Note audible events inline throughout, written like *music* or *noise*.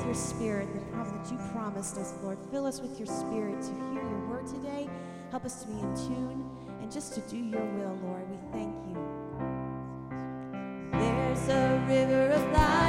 with your spirit, the promise that you promised us, Lord. Fill us with your spirit to hear your word today. Help us to be in tune and just to do your will, Lord. We thank you. There's a river of life.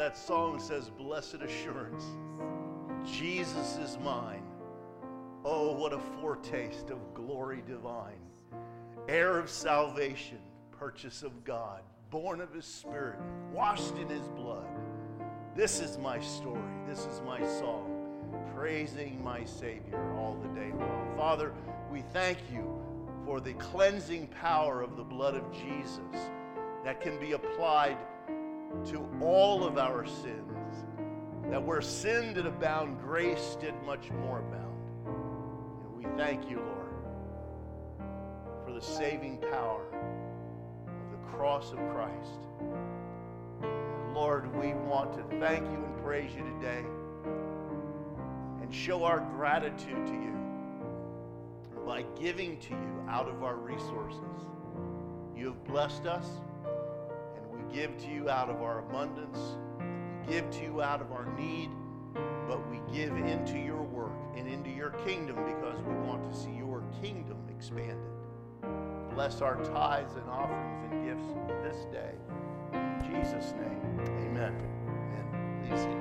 That song says, Blessed assurance, Jesus is mine. Oh, what a foretaste of glory divine. Heir of salvation, purchase of God, born of his spirit, washed in his blood. This is my story. This is my song, praising my Savior all the day long. Father, we thank you for the cleansing power of the blood of Jesus that can be applied to all of our sins. That where sin did abound, grace did much more abound. And we thank you, Lord, for the saving power of the cross of Christ. Lord, we want to thank you and praise you today and show our gratitude to you by giving to you out of our resources. You have blessed us, we give to you out of our abundance. We give to you out of our need, but we give into your work and into your kingdom because we want to see your kingdom expanded. Bless our tithes and offerings and gifts this day. In Jesus' name, amen. Amen. Please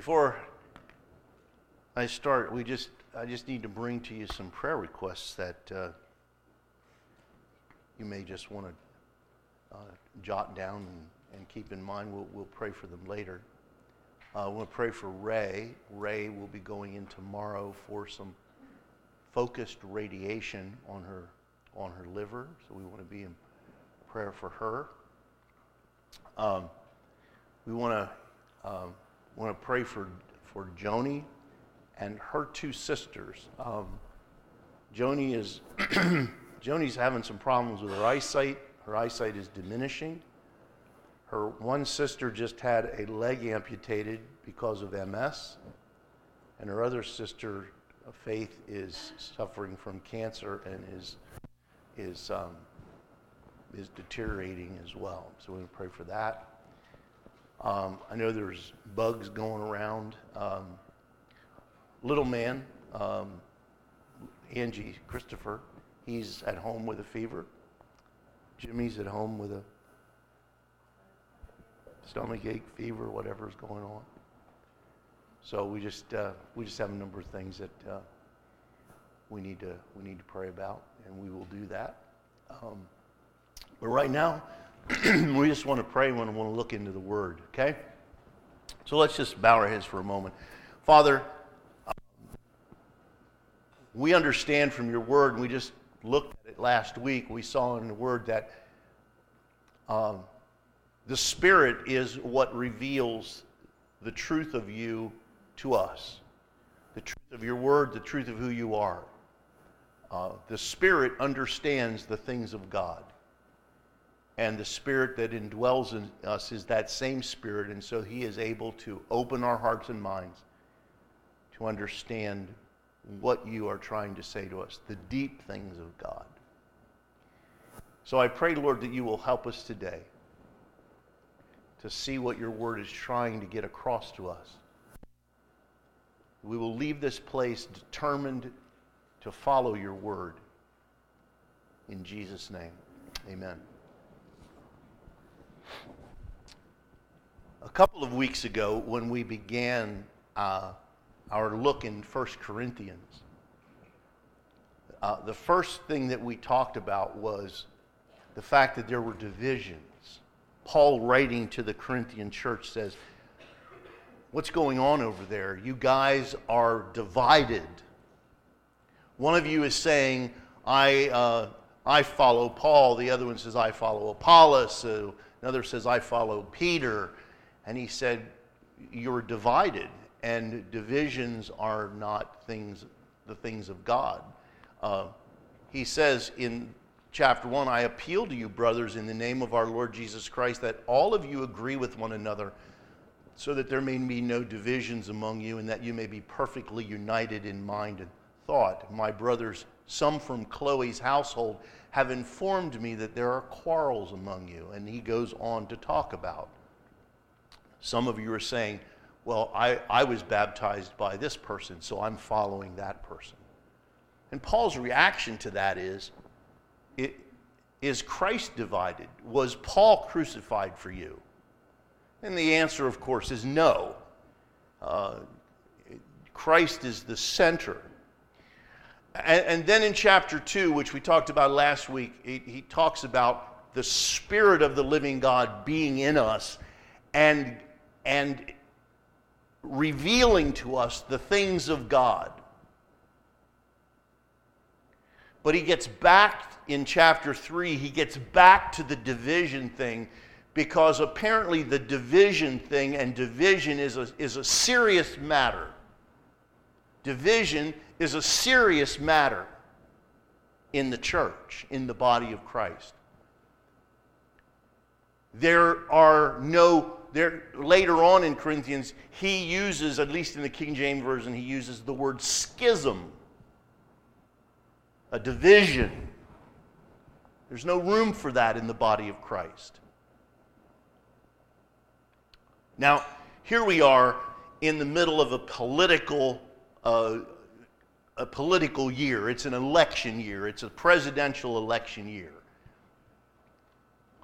Before I start, we just I just need to bring to you some prayer requests that uh, you may just want to uh, jot down and, and keep in mind. We'll, we'll pray for them later. Uh, we'll pray for Ray. Ray will be going in tomorrow for some focused radiation on her on her liver, so we want to be in prayer for her. Um, we want to um, want to pray for for Joni and her two sisters. Um, Joni is *clears throat* Joni's having some problems with her eyesight. Her eyesight is diminishing. Her one sister just had a leg amputated because of MS, and her other sister, Faith, is suffering from cancer and is is um, is deteriorating as well. So we're going to pray for that. Um, I know there's bugs going around. Um, little man, um, Angie Christopher, he's at home with a fever. Jimmy's at home with a stomach ache, fever, whatever's going on. So we just uh, we just have a number of things that uh, we need to we need to pray about, and we will do that. Um, but right now, *clears throat* we just want to pray and want to look into the Word. Okay. So let's just bow our heads for a moment, Father. um, We understand from your Word, and we just looked at it last week. We saw in the Word that um, The Spirit is what reveals the truth of you to us, the truth of your word, the truth of who you are. Uh, the Spirit understands the things of God. And the Spirit that indwells in us is that same Spirit, and so He is able to open our hearts and minds to understand what you are trying to say to us, the deep things of God. So I pray, Lord, that you will help us today to see what your word is trying to get across to us. We will leave this place determined to follow your word. In Jesus' name, amen. A couple of weeks ago, when we began uh, our look in 1 Corinthians, uh, the first thing that we talked about was the fact that there were divisions. Paul, writing to the Corinthian church, says, What's going on over there? You guys are divided. One of you is saying, I, uh, I follow Paul. The other one says, I follow Apollos. Another says, I follow Peter. And he said, You're divided, and divisions are not things, the things of God. Uh, he says in chapter 1 I appeal to you, brothers, in the name of our Lord Jesus Christ, that all of you agree with one another, so that there may be no divisions among you, and that you may be perfectly united in mind and thought. My brothers, some from Chloe's household, have informed me that there are quarrels among you. And he goes on to talk about. Some of you are saying, Well, I, I was baptized by this person, so I'm following that person. And Paul's reaction to that is, it, is Christ divided? Was Paul crucified for you? And the answer, of course, is no. Uh, Christ is the center. And, and, then in chapter 2, which we talked about last week, he, he talks about the Spirit of the living God being in us and, and revealing to us the things of God. But he gets back in chapter 3, he gets back to the division thing because apparently the division thing and division is a, is a serious matter. Division is a serious matter in the church, in the body of Christ. There are no, there, later on in Corinthians, he uses, at least in the King James Version, he uses the word schism a division. There's no room for that in the body of Christ. Now, here we are in the middle of a political, uh, a political year. It's an election year. It's a presidential election year.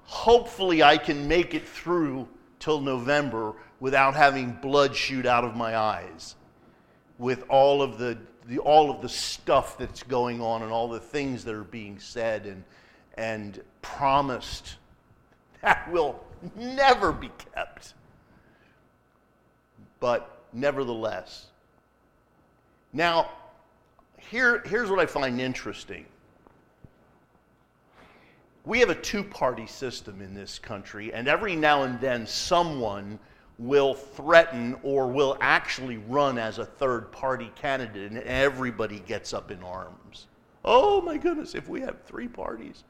Hopefully, I can make it through till November without having blood shoot out of my eyes with all of the the, all of the stuff that's going on and all the things that are being said and, and promised *laughs* that will never be kept. But nevertheless, now, here, here's what I find interesting. We have a two party system in this country, and every now and then someone will threaten or will actually run as a third party candidate, and everybody gets up in arms. Oh my goodness, if we have three parties,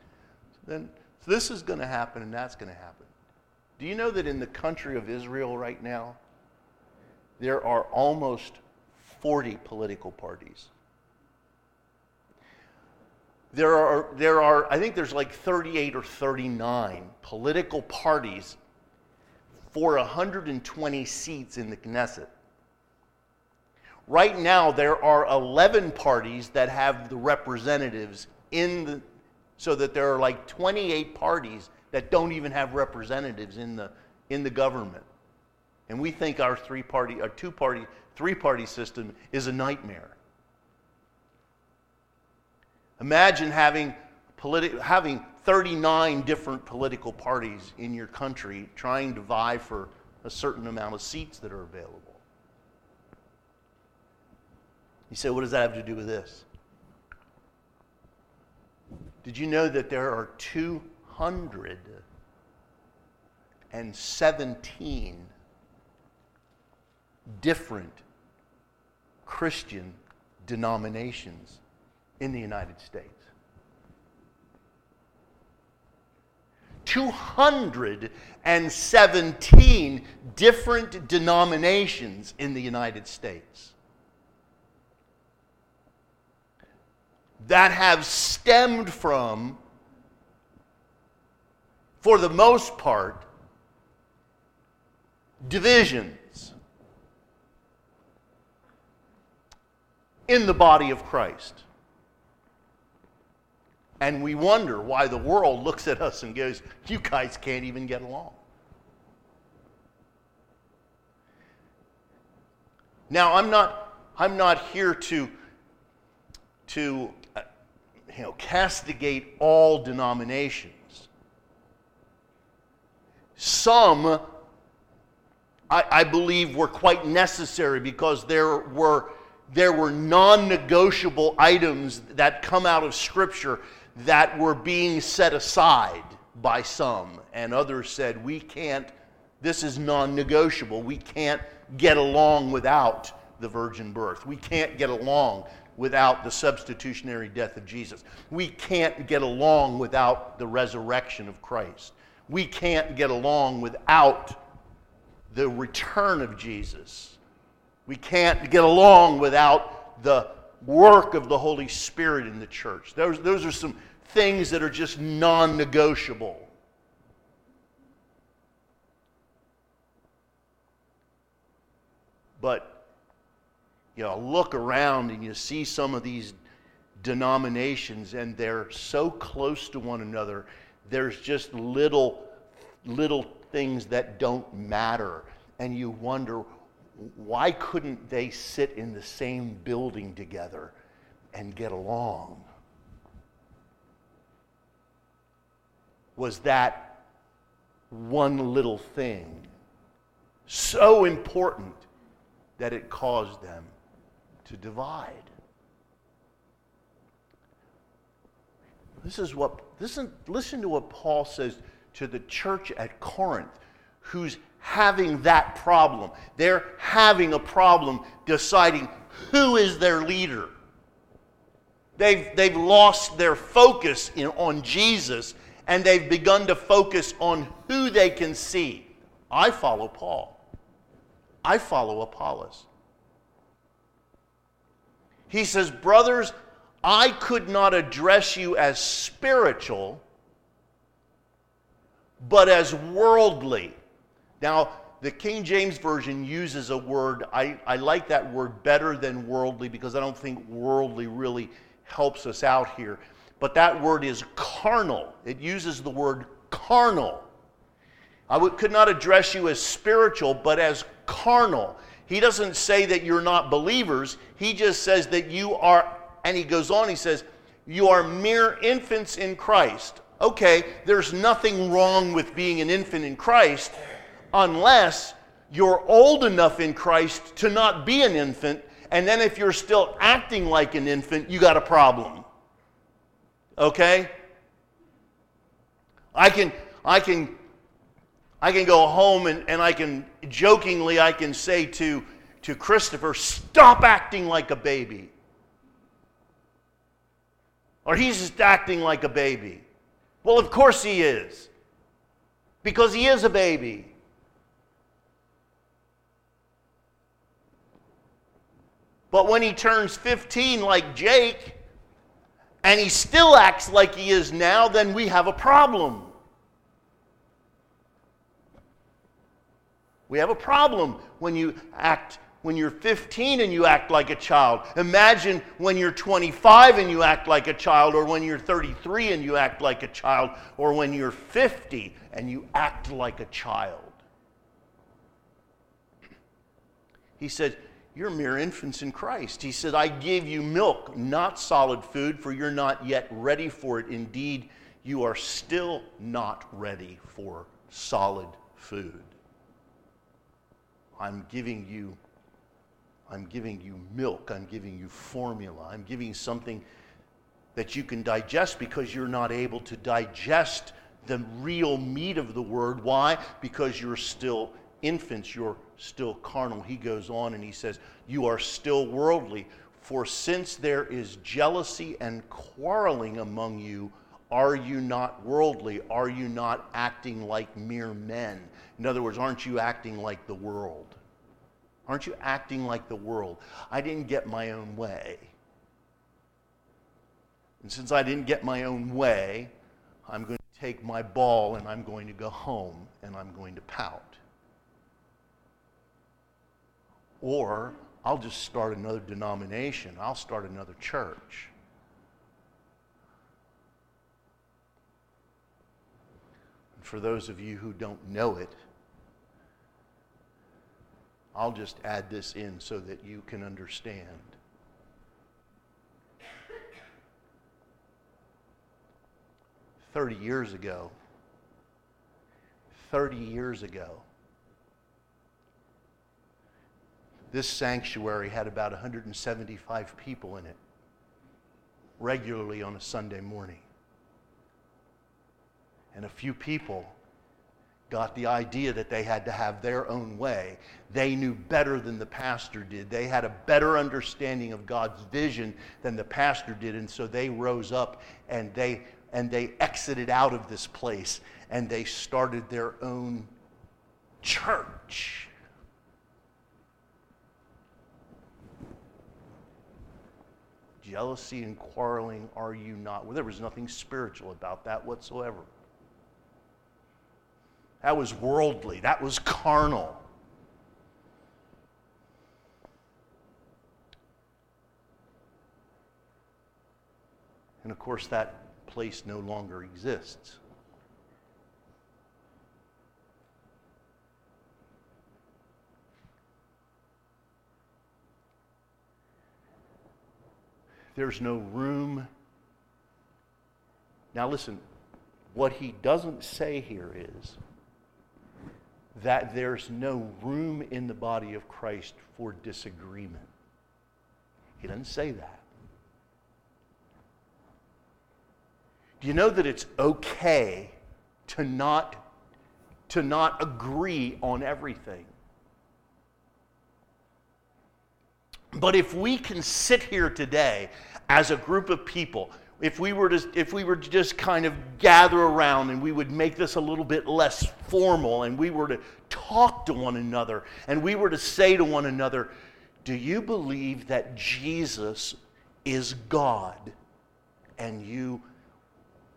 then this is going to happen and that's going to happen. Do you know that in the country of Israel right now, there are almost 40 political parties? There are, there are, I think there's like 38 or 39 political parties for 120 seats in the Knesset. Right now, there are 11 parties that have the representatives in the, so that there are like 28 parties that don't even have representatives in the, in the government. And we think our three party, our two party, three party system is a nightmare. Imagine having, politi- having 39 different political parties in your country trying to vie for a certain amount of seats that are available. You say, what does that have to do with this? Did you know that there are 217 different Christian denominations in the United States. 217 different denominations in the United States that have stemmed from, for the most part, divisions in the body of Christ. And we wonder why the world looks at us and goes, You guys can't even get along. Now, I'm not, I'm not here to, to uh, you know, castigate all denominations. Some, I, I believe, were quite necessary because there were, there were non negotiable items that come out of Scripture that were being set aside by some, and others said, We can't, this is non negotiable. We can't get along without the virgin birth. We can't get along without the substitutionary death of Jesus. We can't get along without the resurrection of Christ. We can't get along without the return of Jesus. We can't get along without the work of the Holy Spirit in the church. Those, those are some things that are just non negotiable. But, you know, look around and you see some of these denominations and they're so close to one another. There's just little, little things that don't matter. And you wonder, why couldn't they sit in the same building together and get along? Was that one little thing so important that it caused them to divide? This is what listen, listen to what Paul says to the church at Corinth who's having that problem. They're having a problem deciding who is their leader. They've, they've lost their focus in, on Jesus and they've begun to focus on who they can see. I follow Paul, I follow Apollos. He says, Brothers, I could not address you as spiritual, but as worldly. Now, the King James Version uses a word, I, I like that word better than worldly because I don't think worldly really helps us out here. But that word is carnal. It uses the word carnal. I would, could not address you as spiritual, but as carnal. He doesn't say that you're not believers. He just says that you are, and he goes on, he says, you are mere infants in Christ. Okay, there's nothing wrong with being an infant in Christ unless you're old enough in Christ to not be an infant. And then if you're still acting like an infant, you got a problem. Okay? I can, I can, I can go home and, and I can jokingly I can say to, to Christopher, stop acting like a baby. Or he's just acting like a baby. Well, of course he is. Because he is a baby. But when he turns 15, like Jake, and he still acts like he is now, then we have a problem. We have a problem when you act when you're 15 and you act like a child. Imagine when you're 25 and you act like a child, or when you're 33 and you act like a child, or when you're 50 and you act like a child. He said, you're mere infants in Christ. He said, I give you milk, not solid food, for you're not yet ready for it. Indeed, you are still not ready for solid food. I'm giving you I'm giving you milk, I'm giving you formula, I'm giving something that you can digest because you're not able to digest the real meat of the word. Why? Because you're still infants, you're still carnal. He goes on and he says, You are still worldly. For since there is jealousy and quarreling among you, are you not worldly? Are you not acting like mere men? In other words, aren't you acting like the world? Aren't you acting like the world? I didn't get my own way. And since I didn't get my own way, I'm going to take my ball and I'm going to go home and I'm going to pout. Or I'll just start another denomination, I'll start another church. And for those of you who don't know it, I'll just add this in so that you can understand. Thirty years ago, 30 years ago, this sanctuary had about 175 people in it regularly on a Sunday morning. And a few people got the idea that they had to have their own way. They knew better than the pastor did. They had a better understanding of God's vision than the pastor did. And so they rose up and they, and they exited out of this place and they started their own church. Jealousy and quarreling are you not? Well, there was nothing spiritual about that whatsoever. That was worldly, that was carnal. And of course, that place no longer exists. There's no room. Now, listen, what he doesn't say here is that there's no room in the body of Christ for disagreement. He doesn't say that. Do you know that it's okay to not, to not agree on everything? But if we can sit here today as a group of people, if we were to, if we were to just kind of gather around and we would make this a little bit less formal and we were to talk to one another and we were to say to one another, Do you believe that Jesus is God? And you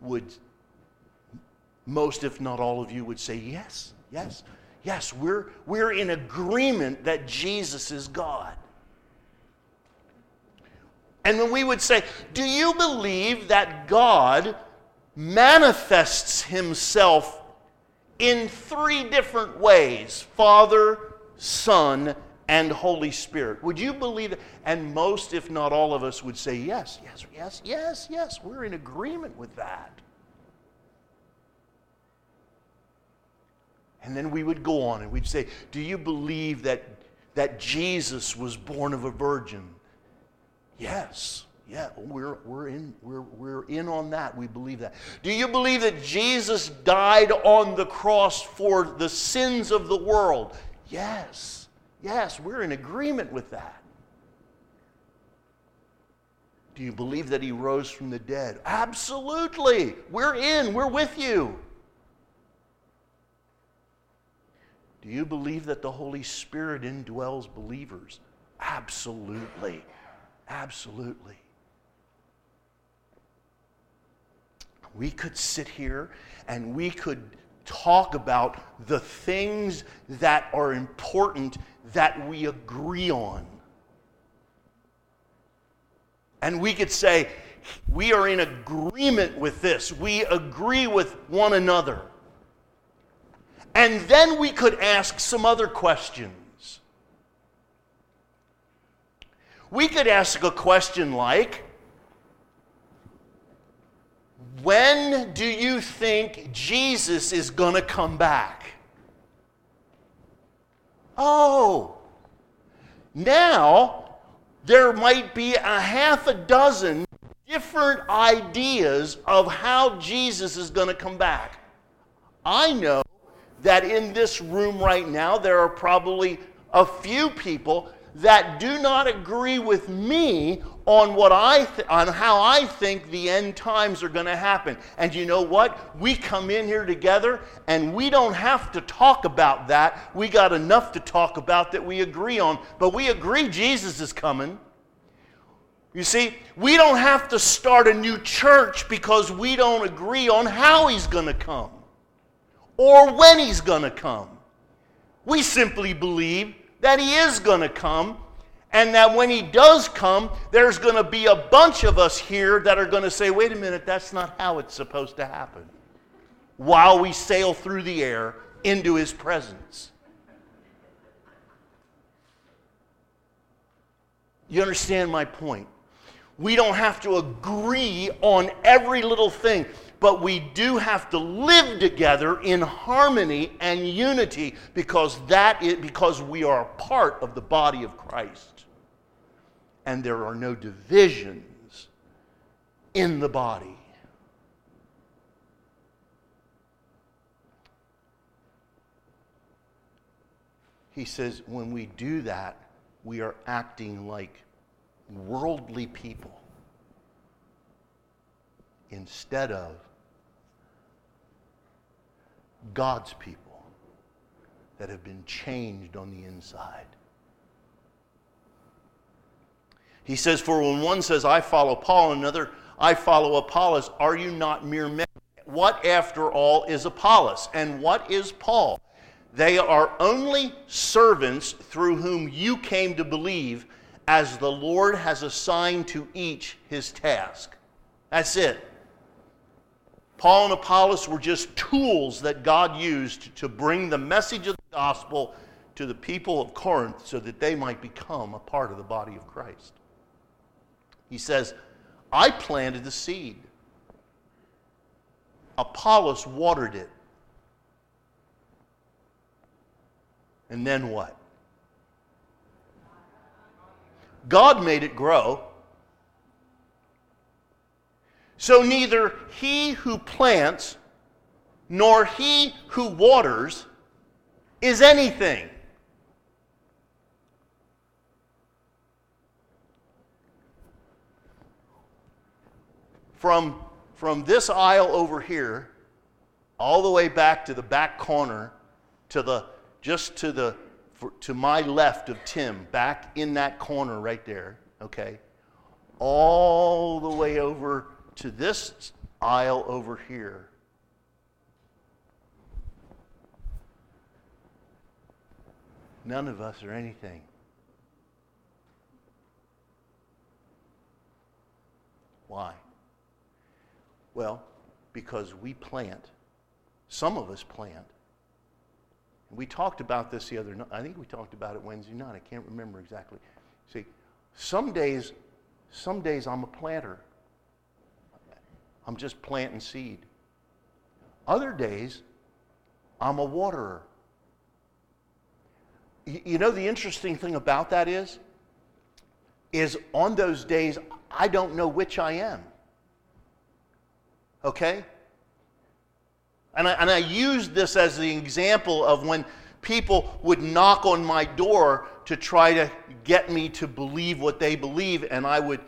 would, most if not all of you would say, Yes, yes, yes, we're, we're in agreement that Jesus is God. And when we would say, Do you believe that God manifests himself in three different ways Father, Son, and Holy Spirit? Would you believe that? And most, if not all of us, would say, Yes, yes, yes, yes, yes. We're in agreement with that. And then we would go on and we'd say, Do you believe that, that Jesus was born of a virgin? Yes. Yeah, we're, we're, in, we're, we're in on that. We believe that. Do you believe that Jesus died on the cross for the sins of the world? Yes. Yes, we're in agreement with that. Do you believe that he rose from the dead? Absolutely. We're in. We're with you. Do you believe that the Holy Spirit indwells believers? Absolutely. Absolutely. We could sit here and we could talk about the things that are important that we agree on. And we could say, we are in agreement with this. We agree with one another. And then we could ask some other questions. We could ask a question like When do you think Jesus is going to come back? Oh, now there might be a half a dozen different ideas of how Jesus is going to come back. I know that in this room right now, there are probably a few people that do not agree with me on what I th- on how I think the end times are going to happen. And you know what? We come in here together and we don't have to talk about that. We got enough to talk about that we agree on. But we agree Jesus is coming. You see, we don't have to start a new church because we don't agree on how he's going to come or when he's going to come. We simply believe that he is going to come and that when he does come, there's going to be a bunch of us here that are going to say, wait a minute, that's not how it's supposed to happen. While we sail through the air into his presence. You understand my point? We don't have to agree on every little thing, but we do have to live together in harmony and unity because that is because we are a part of the body of Christ. And there are no divisions in the body. He says, when we do that, we are acting like worldly people instead of God's people that have been changed on the inside. He says, For when one says, I follow Paul, another, I follow Apollos, are you not mere men? What, after all, is Apollos? And what is Paul? They are only servants through whom you came to believe, as the Lord has assigned to each his task. That's it. Paul and Apollos were just tools that God used to bring the message of the gospel to the people of Corinth so that they might become a part of the body of Christ. He says, I planted the seed, Apollos watered it. And then what? God made it grow. So neither he who plants nor he who waters is anything. From, from this aisle over here, all the way back to the back corner, to the just to the for, to my left of Tim, back in that corner right there, okay, all the way over to this aisle over here. None of us are anything. Why? Well, because we plant. Some of us plant. We talked about this the other night. I think we talked about it Wednesday night. I can't remember exactly. See, some days, some days I'm a planter. I'm just planting seed. Other days, I'm a waterer. You know the interesting thing about that is, is on those days I don't know which I am. Okay? And I, and I used this as the example of when people would knock on my door to try to get me to believe what they believe, and I would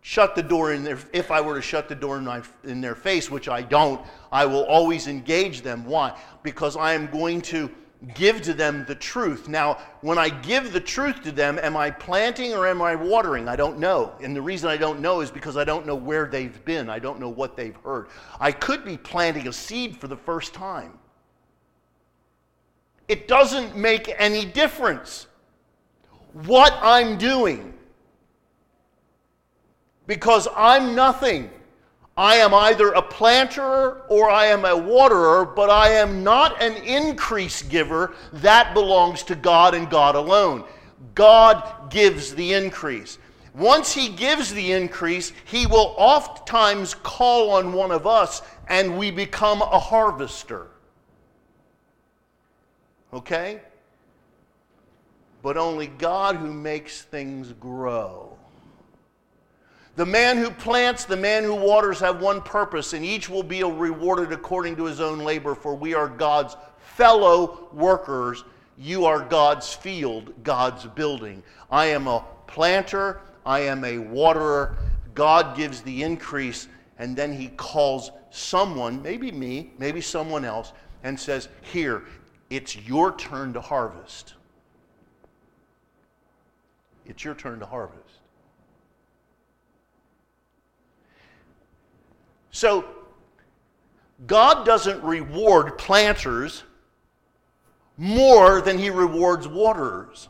shut the door in their, if I were to shut the door in, my, in their face, which I don't, I will always engage them. Why? Because I am going to give to them the truth. Now, when I give the truth to them, am I planting or am I watering? I don't know. And the reason I don't know is because I don't know where they've been. I don't know what they've heard. I could be planting a seed for the first time. It doesn't make any difference what I'm doing because I'm nothing. I am either a planter or I am a waterer, but I am not an increase giver. That belongs to God and God alone. God gives the increase. Once He gives the increase, He will oftentimes call on one of us and we become a harvester. Okay? But only God who makes things grow. The man who plants, the man who waters have one purpose, and each will be rewarded according to his own labor, for we are God's fellow workers. You are God's field, God's building. I am a planter, I am a waterer. God gives the increase, and then he calls someone, maybe me, maybe someone else, and says, Here, it's your turn to harvest. It's your turn to harvest. So, God doesn't reward planters more than he rewards waterers.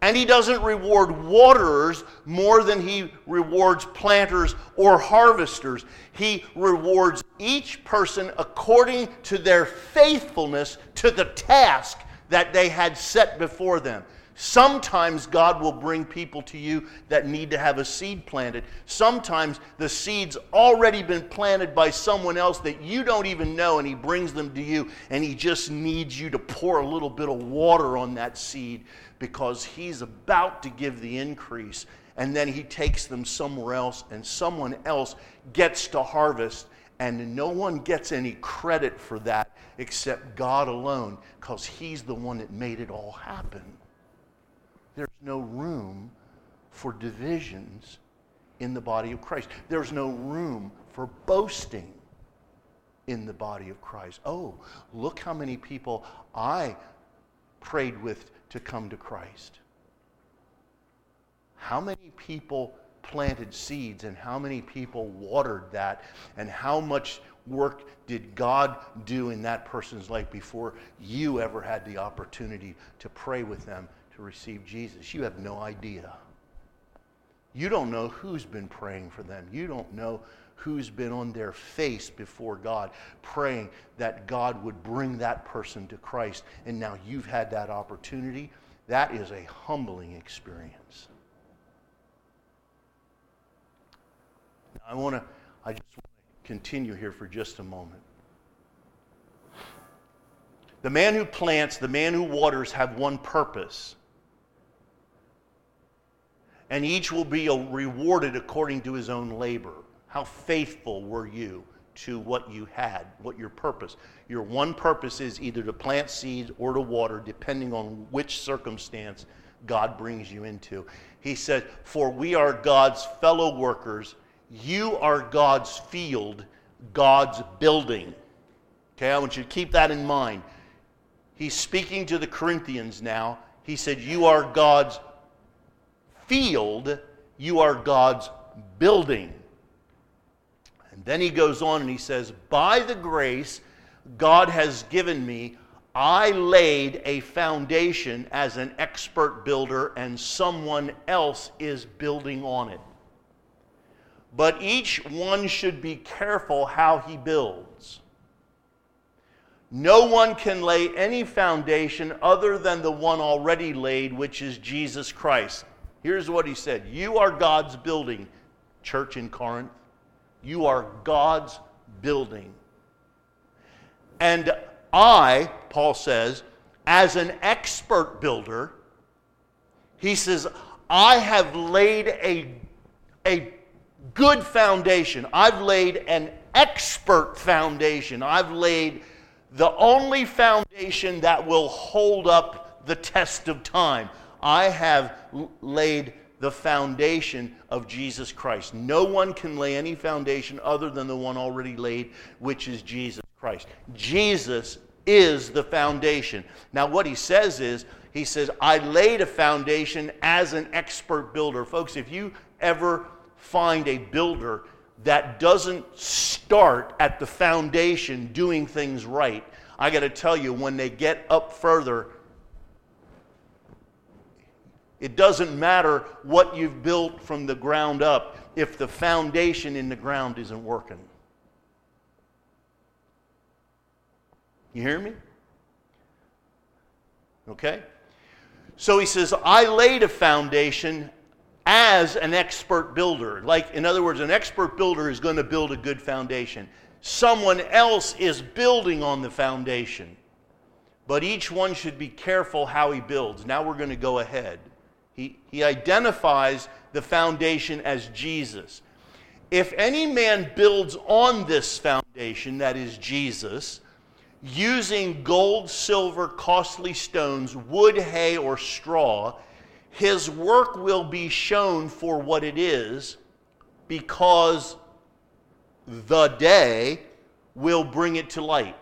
And he doesn't reward waterers more than he rewards planters or harvesters. He rewards each person according to their faithfulness to the task that they had set before them. Sometimes God will bring people to you that need to have a seed planted. Sometimes the seed's already been planted by someone else that you don't even know, and He brings them to you, and He just needs you to pour a little bit of water on that seed because He's about to give the increase. And then He takes them somewhere else, and someone else gets to harvest, and no one gets any credit for that except God alone because He's the one that made it all happen there's no room for divisions in the body of Christ. There's no room for boasting in the body of Christ. Oh, look how many people I prayed with to come to Christ. How many people planted seeds and how many people watered that and how much work did God do in that person's life before you ever had the opportunity to pray with them to receive Jesus. You have no idea. You don't know who's been praying for them. You don't know who's been on their face before God praying that God would bring that person to Christ. And now you've had that opportunity. That is a humbling experience. I want to I just want to continue here for just a moment. The man who plants, the man who waters have one purpose and each will be rewarded according to his own labor. How faithful were you to what you had, what your purpose? Your one purpose is either to plant seeds or to water, depending on which circumstance God brings you into. He said, For we are God's fellow workers, you are God's field, God's building. Okay, I want you to keep that in mind. He's speaking to the Corinthians now. He said, You are God's field, you are God's building. And then he goes on and he says, By the grace God has given me, I laid a foundation as an expert builder, and someone else is building on it. But each one should be careful how he builds. No one can lay any foundation other than the one already laid, which is Jesus Christ. Here's what he said You are God's building, church in Corinth. You are God's building. And I, Paul says, as an expert builder, he says, I have laid a, a good foundation. I've laid an expert foundation. I've laid the only foundation that will hold up the test of time. I have laid the foundation of Jesus Christ. No one can lay any foundation other than the one already laid, which is Jesus Christ. Jesus is the foundation. Now, what he says is, he says, I laid a foundation as an expert builder. Folks, if you ever find a builder that doesn't start at the foundation doing things right, I got to tell you, when they get up further, it doesn't matter what you've built from the ground up if the foundation in the ground isn't working. You hear me? Okay? So he says, I laid a foundation as an expert builder. Like, in other words, an expert builder is going to build a good foundation. Someone else is building on the foundation. But each one should be careful how he builds. Now we're going to go ahead. He, he identifies the foundation as Jesus. If any man builds on this foundation, that is Jesus, using gold, silver, costly stones, wood, hay, or straw, his work will be shown for what it is, because the day will bring it to light.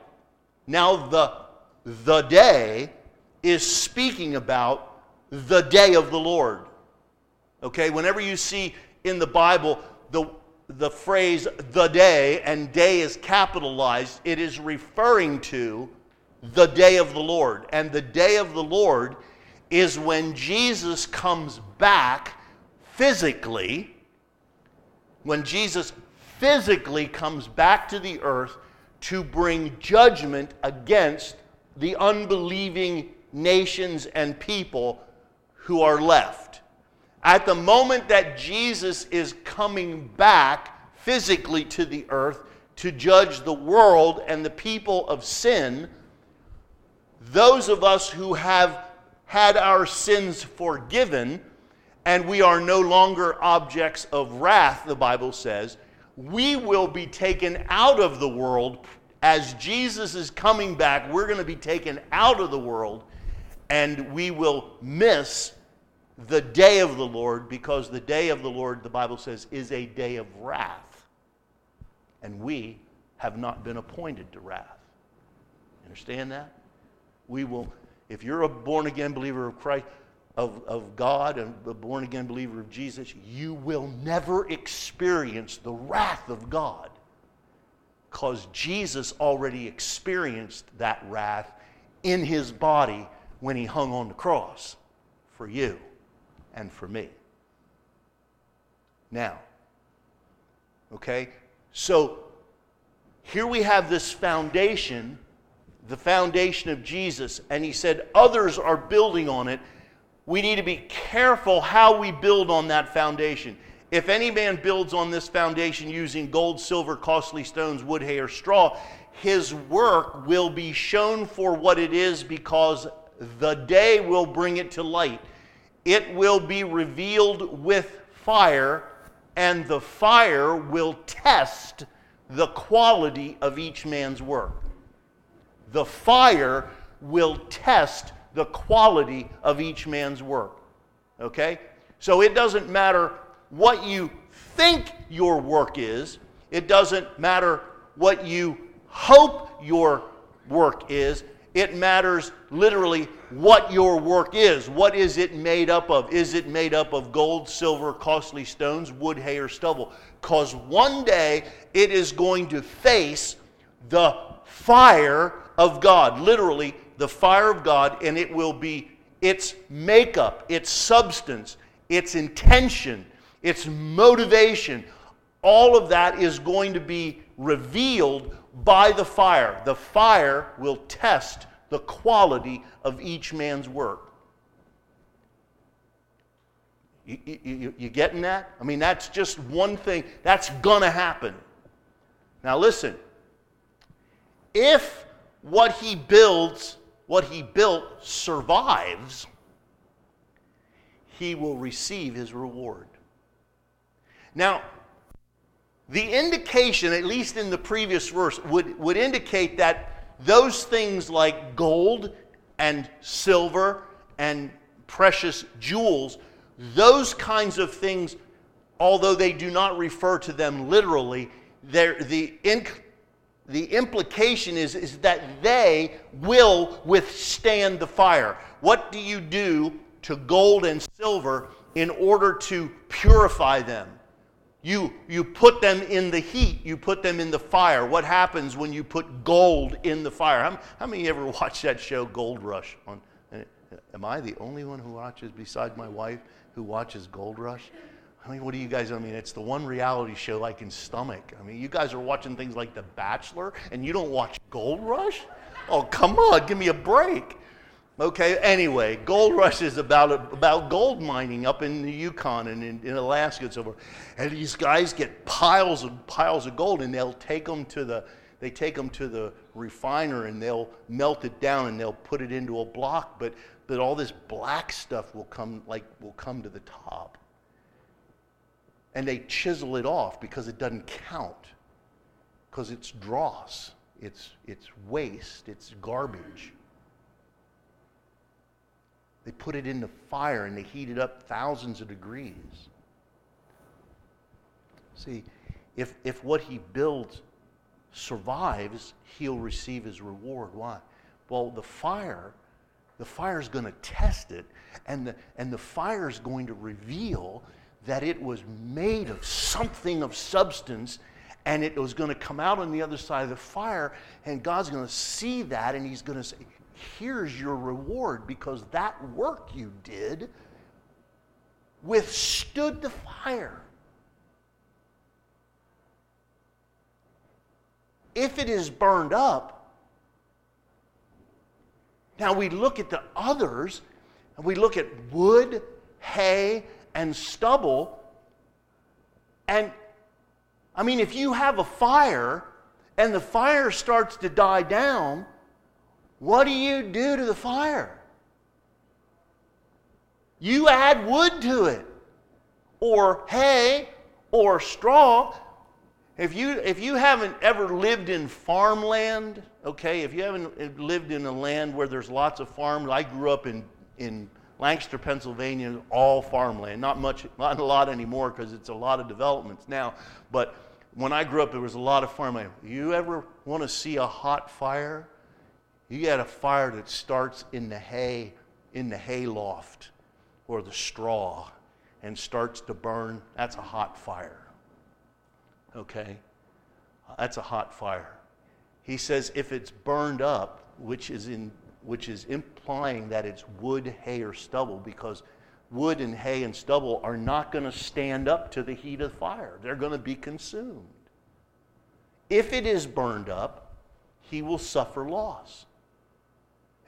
Now, the, the day is speaking about the day of the Lord. Okay, whenever you see in the Bible the, the phrase the day and day is capitalized, it is referring to the day of the Lord. And the day of the Lord is when Jesus comes back physically, when Jesus physically comes back to the earth to bring judgment against the unbelieving nations and people who are left. At the moment that Jesus is coming back physically to the earth to judge the world and the people of sin, those of us who have had our sins forgiven and we are no longer objects of wrath, the Bible says, we will be taken out of the world. As Jesus is coming back, we're going to be taken out of the world and we will miss the day of the Lord because the day of the Lord, the Bible says, is a day of wrath. And we have not been appointed to wrath. Understand that? We will, if you're a born again believer of Christ, of, of God, and a born again believer of Jesus, you will never experience the wrath of God because Jesus already experienced that wrath in his body when he hung on the cross for you and for me. Now, okay? So here we have this foundation, the foundation of Jesus, and he said others are building on it. We need to be careful how we build on that foundation. If any man builds on this foundation using gold, silver, costly stones, wood, hay, or straw, his work will be shown for what it is because the day will bring it to light. It will be revealed with fire, and the fire will test the quality of each man's work. The fire will test the quality of each man's work. Okay? So it doesn't matter what you think your work is, it doesn't matter what you hope your work is, it matters literally what your work is. What is it made up of? Is it made up of gold, silver, costly stones, wood, hay, or stubble? Because one day it is going to face the fire of God, literally the fire of God, and it will be its makeup, its substance, its intention, its motivation. All of that is going to be revealed by the fire. The fire will test the quality of each man's work. You, you, you, getting that? I mean, that's just one thing. That's going to happen. Now, listen. If what he builds, what he built, survives, he will receive his reward. Now, the indication, at least in the previous verse, would, would indicate that those things like gold and silver and precious jewels, those kinds of things, although they do not refer to them literally, the, the implication is, is that they will withstand the fire. What do you do to gold and silver in order to purify them? You, you put them in the heat, you put them in the fire. What happens when you put gold in the fire? How, how many ever *laughs* watch that show, Gold Rush? On, eh, eh, am I the only one who watches, besides my wife, who watches Gold Rush? I mean, what do you guys, I mean, it's the one reality show I can stomach. I mean, you guys are watching things like The Bachelor, and you don't watch Gold Rush? Oh, come on, give me a break. Okay, anyway, Gold Rush is about, about gold mining up in the Yukon and in, in Alaska and so forth. And these guys get piles and piles of gold and they'll take them to the, they take them to the refiner and they'll melt it down and they'll put it into a block, but, but all this black stuff will come, like, will come to the top. and they chisel it off because it doesn't count, because it's dross, it's, it's waste, it's garbage. They put it in the fire and they heat it up thousands of degrees. See, if, if what he builds survives, he'll receive his reward. Why? Well, the fire, the fire is going to test it, and the, and the fire is going to reveal that it was made of something of substance, and it was going to come out on the other side of the fire, and God's going to see that, and he's going to say, Here's your reward because that work you did withstood the fire. if it is burned up, now we look at the others, and we look at wood, hay, and stubble. And I mean, if you have a fire and the fire starts to die down, what do you do to the fire? You add wood to it, or hay, or straw, if you, if you haven't ever lived in farmland, okay, if you haven't lived in a land where there's lots of farms, I grew up in, in Lancaster, Pennsylvania, all farmland. Not much, not a lot anymore because it's a lot of developments now. But when I grew up, there was a lot of farmland. You ever want to see a hot fire? You get a fire that starts in the hay, in the hay loft or the straw and starts to burn. That's a hot fire okay? That's a hot fire. He says if it's burned up, which is, in, which is implying that it's wood, hay, or stubble, because wood and hay and stubble are not going to stand up to the heat of fire. They're going to be consumed. If it is burned up, he will suffer loss.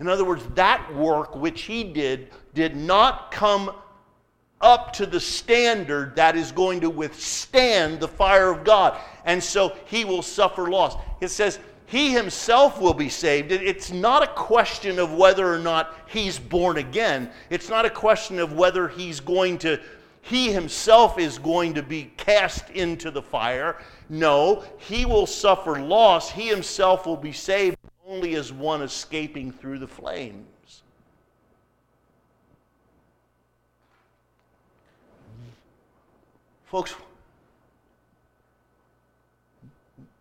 In other words, that work which he did did not come up to the standard that is going to withstand the fire of God. And so he will suffer loss. It says, he himself will be saved. It's not a question of whether or not he's born again. It's not a question of whether he's going to, he himself is going to be cast into the fire. No, he will suffer loss. He himself will be saved only as one escaping through the flames. Folks,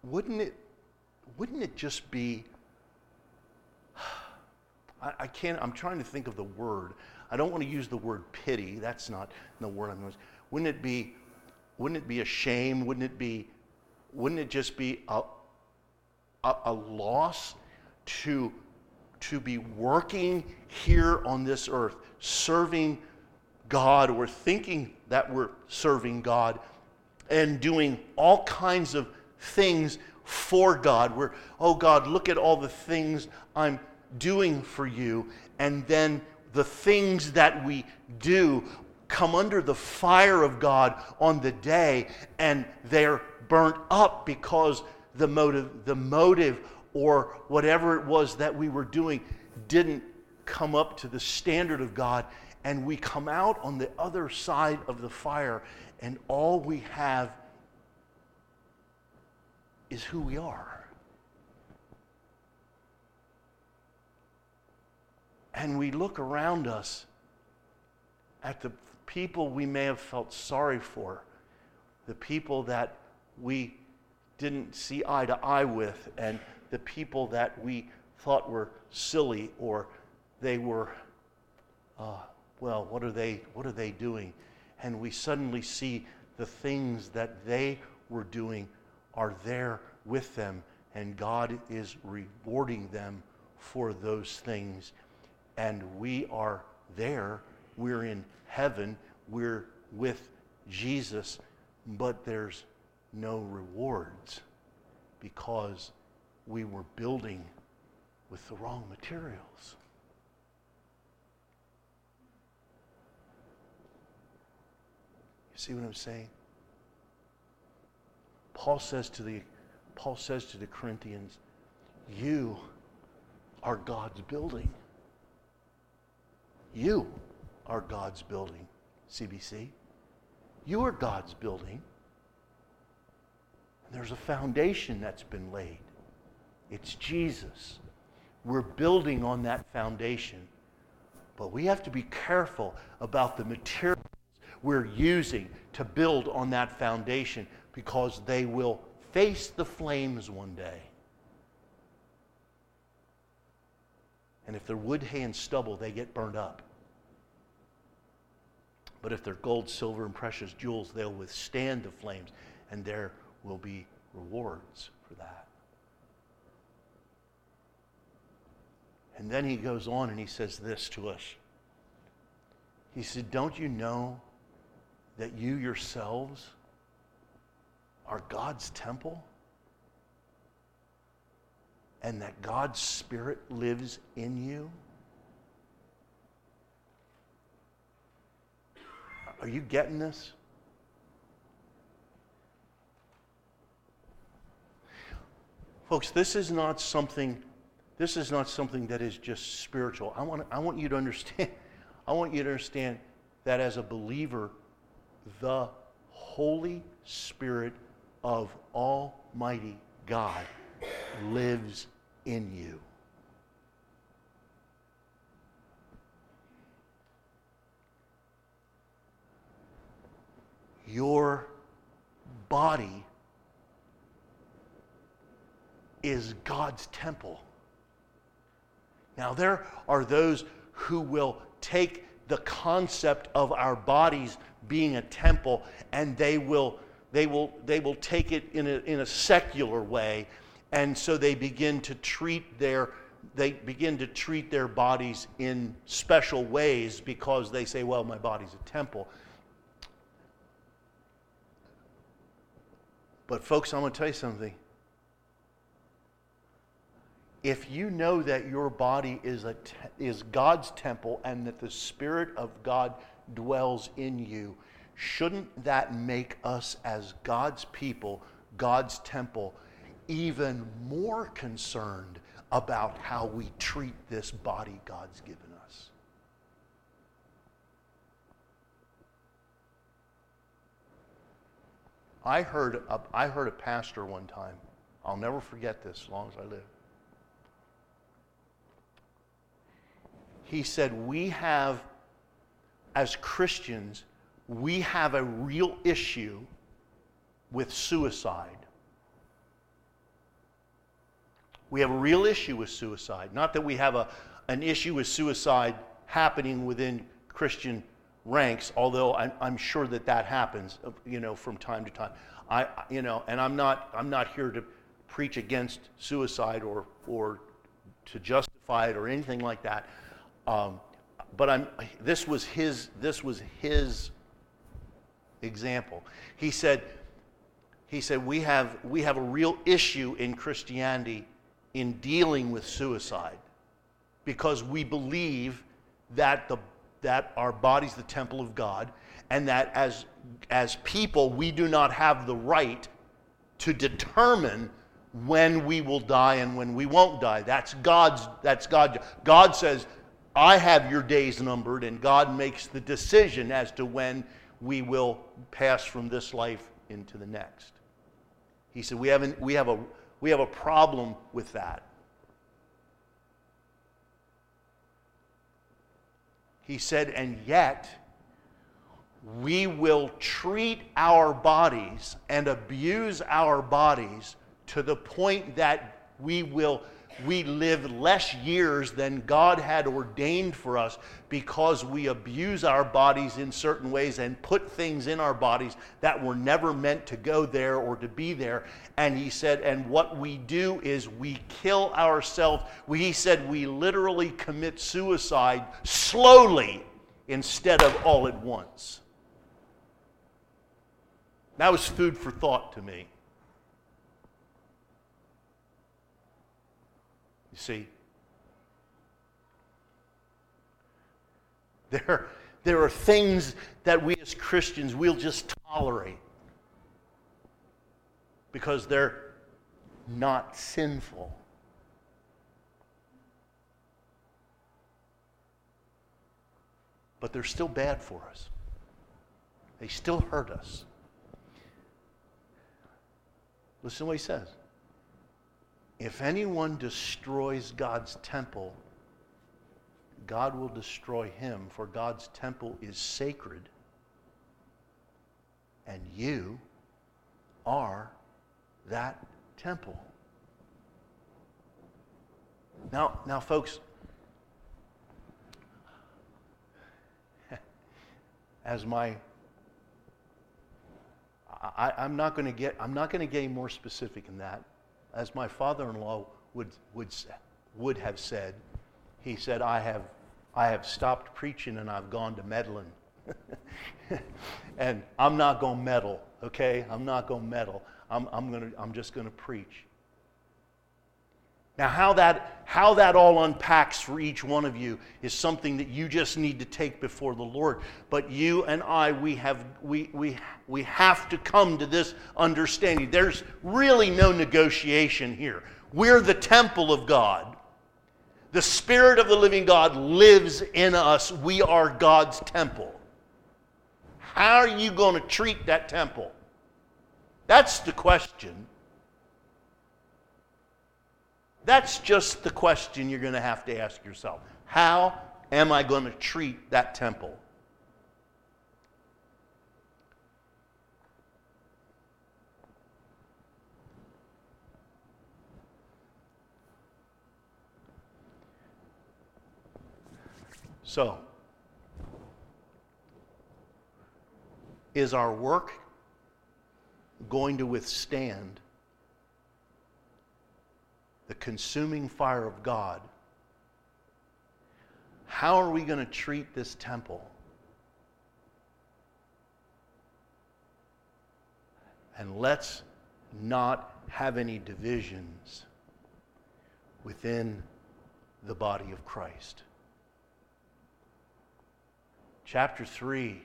wouldn't it, wouldn't it just be, I, I can't, I'm trying to think of the word. I don't want to use the word pity. That's not the word I'm using. Wouldn't it be, wouldn't it be a shame? Wouldn't it be, wouldn't it just be a, a, a loss to, to be working here on this earth, serving God, we're thinking that we're serving God and doing all kinds of things for God. We're, oh God, look at all the things I'm doing for you. And then the things that we do come under the fire of God on the day and they're burnt up because the motive, the motive or whatever it was that we were doing didn't come up to the standard of God and we come out on the other side of the fire, and all we have is who we are. And we look around us at the people we may have felt sorry for, the people that we didn't see eye to eye with, and the people that we thought were silly or they were uh, well, what are they, what are they doing? And we suddenly see the things that they were doing are there with them, and God is rewarding them for those things. And we are there, we're in heaven, we're with Jesus, but there's no rewards because we were building with the wrong materials. You see what I'm saying? Paul says to the Paul says to the Corinthians, you are God's building. You are God's building, CBC. You are God's building. And there's a foundation that's been laid. It's Jesus. We're building on that foundation. But we have to be careful about the materials we're using to build on that foundation because they will face the flames one day. And if they're wood, hay, and stubble, they get burned up. But if they're gold, silver, and precious jewels, they'll withstand the flames, and there will be rewards for that. And then he goes on and he says this to us. He said, Don't you know that you yourselves are God's temple? And that God's Spirit lives in you? Are you getting this? Folks, this is not something this is not something that is just spiritual. I want, I want you to understand *laughs* I want you to understand that as a believer the Holy Spirit of Almighty God lives in you. Your body is God's temple. Now, there are those who will take the concept of our bodies being a temple and they will, they will, they will take it in a, in a secular way. And so they begin to treat their they begin to treat their bodies in special ways because they say, well, my body's a temple. But, folks, I'm going to tell you something. If you know that your body is, a te- is God's temple and that the Spirit of God dwells in you, shouldn't that make us, as God's people, God's temple, even more concerned about how we treat this body God's given us? I heard, a, I heard a pastor one time. I'll never forget this as long as I live. He said, We have, as Christians, we have a real issue with suicide. We have a real issue with suicide. Not that we have a, an issue with suicide happening within Christian ranks, although I'm, I'm sure that that happens, uh, you know, from time to time. I, you know, and I'm not, I'm not here to preach against suicide or, or to justify it or anything like that. Um, but I'm, this was his, this was his example. He said, he said we have, we have a real issue in Christianity in dealing with suicide because we believe that, the, that our body's the temple of God and that as, as people we do not have the right to determine when we will die and when we won't die. That's God's, that's God. God says, I have your days numbered, and God makes the decision as to when we will pass from this life into the next. He said, We, haven't, we, have, a, we have a problem with that. He said, And yet, we will treat our bodies and abuse our bodies to the point that we will we live less years than God had ordained for us because we abuse our bodies in certain ways and put things in our bodies that were never meant to go there or to be there. And he said, and what we do is we kill ourselves. he said we literally commit suicide slowly instead of all at once. That was food for thought to me. You see? *laughs* There, there are things that we as Christians we'll just tolerate because they're not sinful. But they're still bad for us. They still hurt us. Listen to what he says. If anyone destroys God's temple, God will destroy him, for God's temple is sacred, and you are that temple. Now, now, folks, *laughs* as my I, am not going to get I'm not going to get any more specific than that. As my father-in-law would would would have said, he said, "I have I have stopped preaching and I've gone to meddling." *laughs* and I'm not going to meddle, okay? I'm not going to meddle. I'm, I'm, gonna, I'm just going to preach. Now, how that, how that all unpacks for each one of you is something that you just need to take before the Lord. But you and I, we have, we, we, we have to come to this understanding. There's really no negotiation here. We're the temple of God. The Spirit of the living God lives in us. We are God's temple. How are you going to treat that temple? That's the question. That's just the question you're going to have to ask yourself. How am I going to treat that temple? So, is our work going to withstand the consuming fire of God, how are we going to treat this temple? And let's not have any divisions within the body of Christ. Chapter 3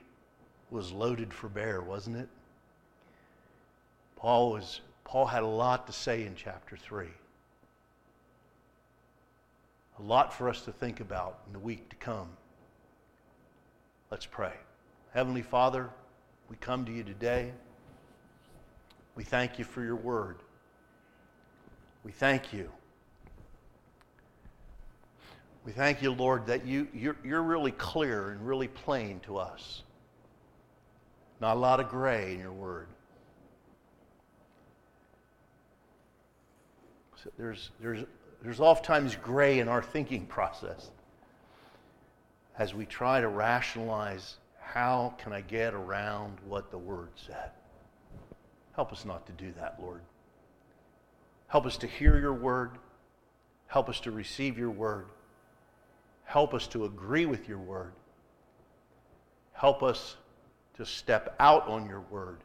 was loaded for bear, wasn't it? Paul was Paul had a lot to say in chapter 3. A lot for us to think about in the week to come. Let's pray. Heavenly Father, we come to you today. We thank you for your word. We thank you. We thank you, Lord, that you, you're, you're really clear and really plain to us. Not a lot of gray in your word. So there's, there's there's oftentimes gray in our thinking process as we try to rationalize how can I get around what the Word said. Help us not to do that, Lord. Help us to hear your Word. Help us to receive your Word. Help us to agree with your Word. Help us to step out on your Word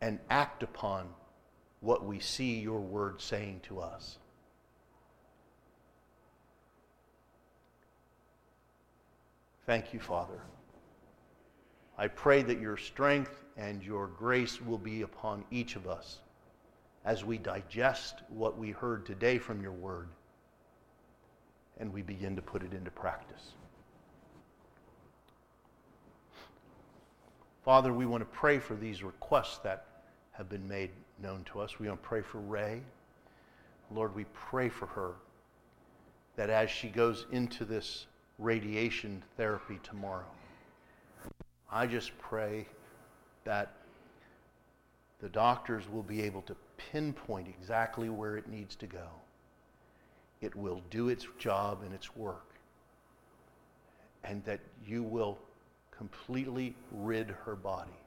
and act upon what we see your word saying to us. Thank you, Father. I pray that your strength and your grace will be upon each of us as we digest what we heard today from your word and we begin to put it into practice. Father, we want to pray for these requests that have been made known to us. We want to pray for Ray. Lord, we pray for her that as she goes into this radiation therapy tomorrow, I just pray that the doctors will be able to pinpoint exactly where it needs to go. It will do its job and its work. And that you will completely rid her body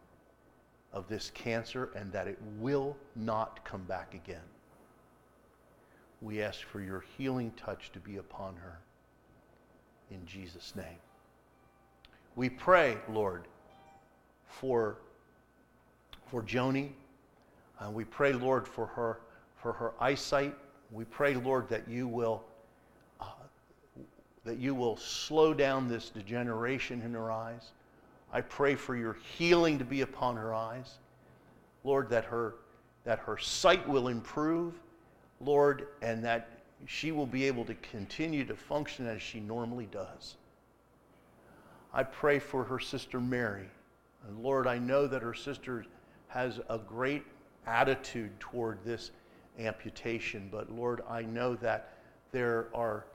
of this cancer and that it will not come back again. We ask for your healing touch to be upon her. In Jesus' name. We pray, Lord, for, for Joni. Uh, we pray, Lord, for her, for her eyesight. We pray, Lord, that you will uh, that you will slow down this degeneration in her eyes. I pray for your healing to be upon her eyes. Lord, that her, that her sight will improve, Lord, and that she will be able to continue to function as she normally does. I pray for her sister Mary. And Lord, I know that her sister has a great attitude toward this amputation, but Lord, I know that there are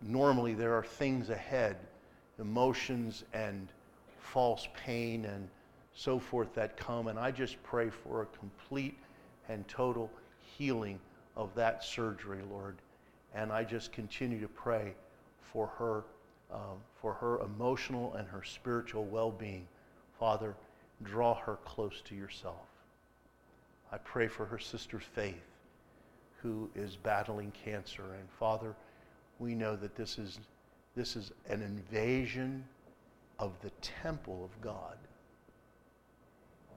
normally there are things ahead, emotions and false pain and so forth that come. And I just pray for a complete and total healing of that surgery, Lord. And I just continue to pray for her, um, for her emotional and her spiritual well-being. Father, draw her close to yourself. I pray for her sister Faith, who is battling cancer. And Father, we know that this is, this is an invasion of the temple of God.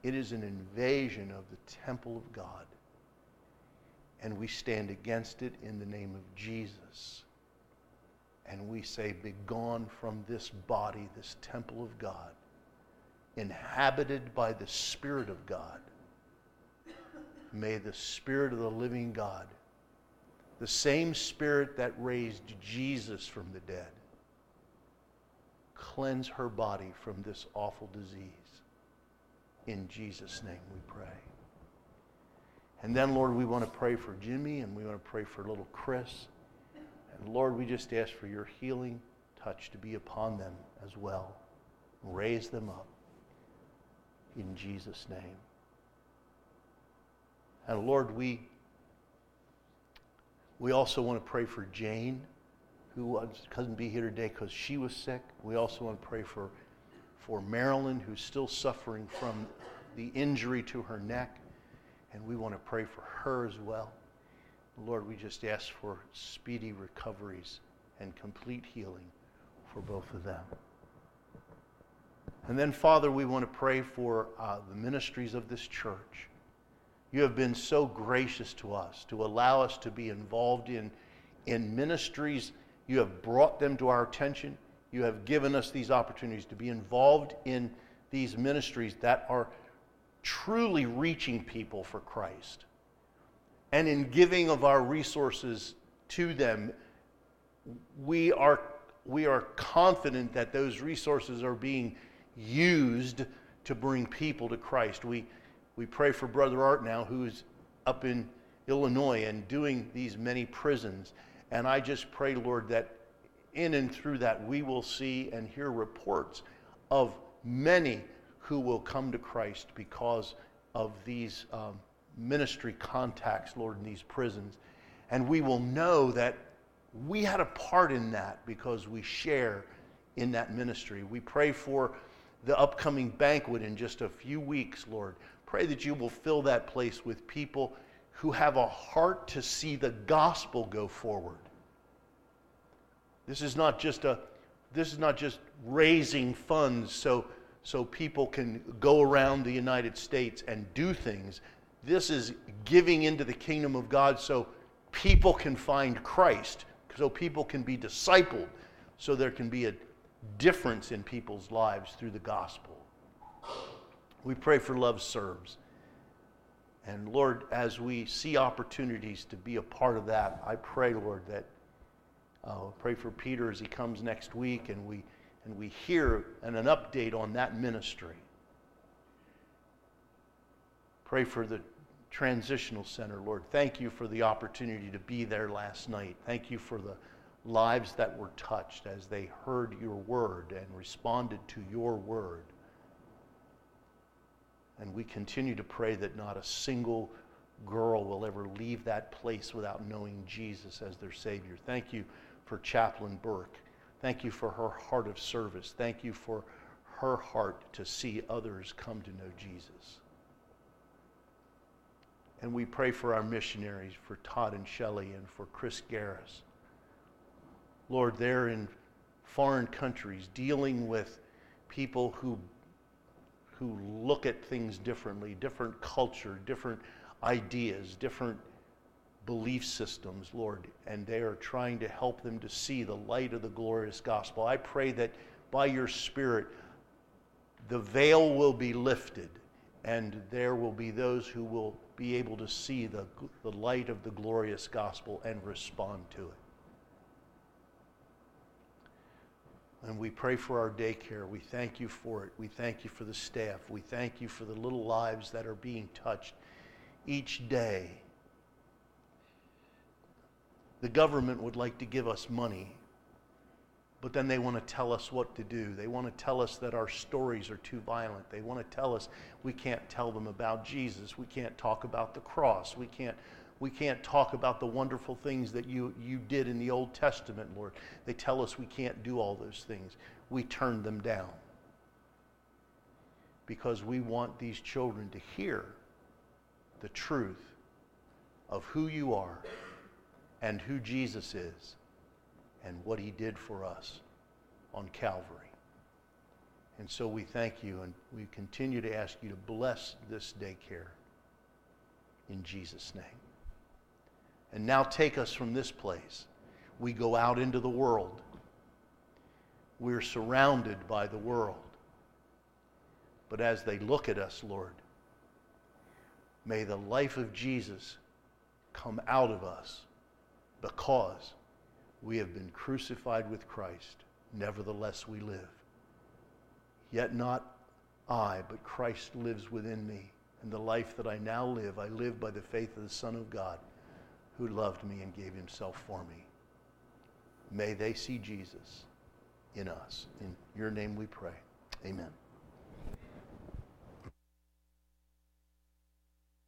It is an invasion of the temple of God. And we stand against it in the name of Jesus. And we say, Begone from this body, this temple of God, inhabited by the Spirit of God. May the Spirit of the living God, the same Spirit that raised Jesus from the dead, cleanse her body from this awful disease. In Jesus' name we pray. And then, Lord, we want to pray for Jimmy and we want to pray for little Chris. And Lord, we just ask for your healing touch to be upon them as well. Raise them up in Jesus' name. And Lord, we, we also want to pray for Jane, who couldn't be here today because she was sick. We also want to pray for, for Marilyn, who's still suffering from the injury to her neck. And we want to pray for her as well. Lord, we just ask for speedy recoveries and complete healing for both of them. And then, Father, we want to pray for uh, the ministries of this church. You have been so gracious to us to allow us to be involved in, in ministries. You have brought them to our attention. You have given us these opportunities to be involved in these ministries that are truly reaching people for Christ. And in giving of our resources to them, we are, we are confident that those resources are being used to bring people to Christ. We, we pray for Brother Art now, who's up in Illinois and doing these many prisons. And I just pray, Lord, that in and through that we will see and hear reports of many who will come to Christ because of these um, ministry contacts, Lord, in these prisons. And we will know that we had a part in that because we share in that ministry. We pray for the upcoming banquet in just a few weeks, Lord. Pray that you will fill that place with people who have a heart to see the gospel go forward. This is not just a this is not just raising funds so so people can go around the United States and do things. This is giving into the kingdom of God so people can find Christ, so people can be discipled, so there can be a difference in people's lives through the gospel. We pray for Love Serves. And Lord, as we see opportunities to be a part of that, I pray, Lord, that uh, pray for Peter as he comes next week and we, and we hear and an update on that ministry. Pray for the transitional center, Lord. Thank you for the opportunity to be there last night. Thank you for the lives that were touched as they heard your word and responded to your word. And we continue to pray that not a single girl will ever leave that place without knowing Jesus as their Savior. Thank you for Chaplain Burke. Thank you for her heart of service. Thank you for her heart to see others come to know Jesus. And we pray for our missionaries, for Todd and Shelley, and for Chris Garris. Lord, they're in foreign countries dealing with people who, who look at things differently, different culture, different ideas, different belief systems, Lord, and they are trying to help them to see the light of the glorious gospel. I pray that by your Spirit, the veil will be lifted and there will be those who will be able to see the, the light of the glorious gospel and respond to it. And we pray for our daycare. We thank you for it. We thank you for the staff. We thank you for the little lives that are being touched each day. The government would like to give us money, but then they want to tell us what to do. They want to tell us that our stories are too violent. They want to tell us we can't tell them about Jesus. We can't talk about the cross. We can't we can't talk about the wonderful things that you, you did in the Old Testament, Lord. They tell us we can't do all those things. We turn them down because we want these children to hear the truth of who you are and who Jesus is and what he did for us on Calvary. And so we thank you and we continue to ask you to bless this daycare in Jesus' name. And now take us from this place. We go out into the world. We're surrounded by the world. But as they look at us, Lord, may the life of Jesus come out of us because we have been crucified with Christ. Nevertheless, we live. Yet not I, but Christ lives within me. And the life that I now live, I live by the faith of the Son of God who loved me and gave himself for me. May they see Jesus in us. In your name we pray. Amen.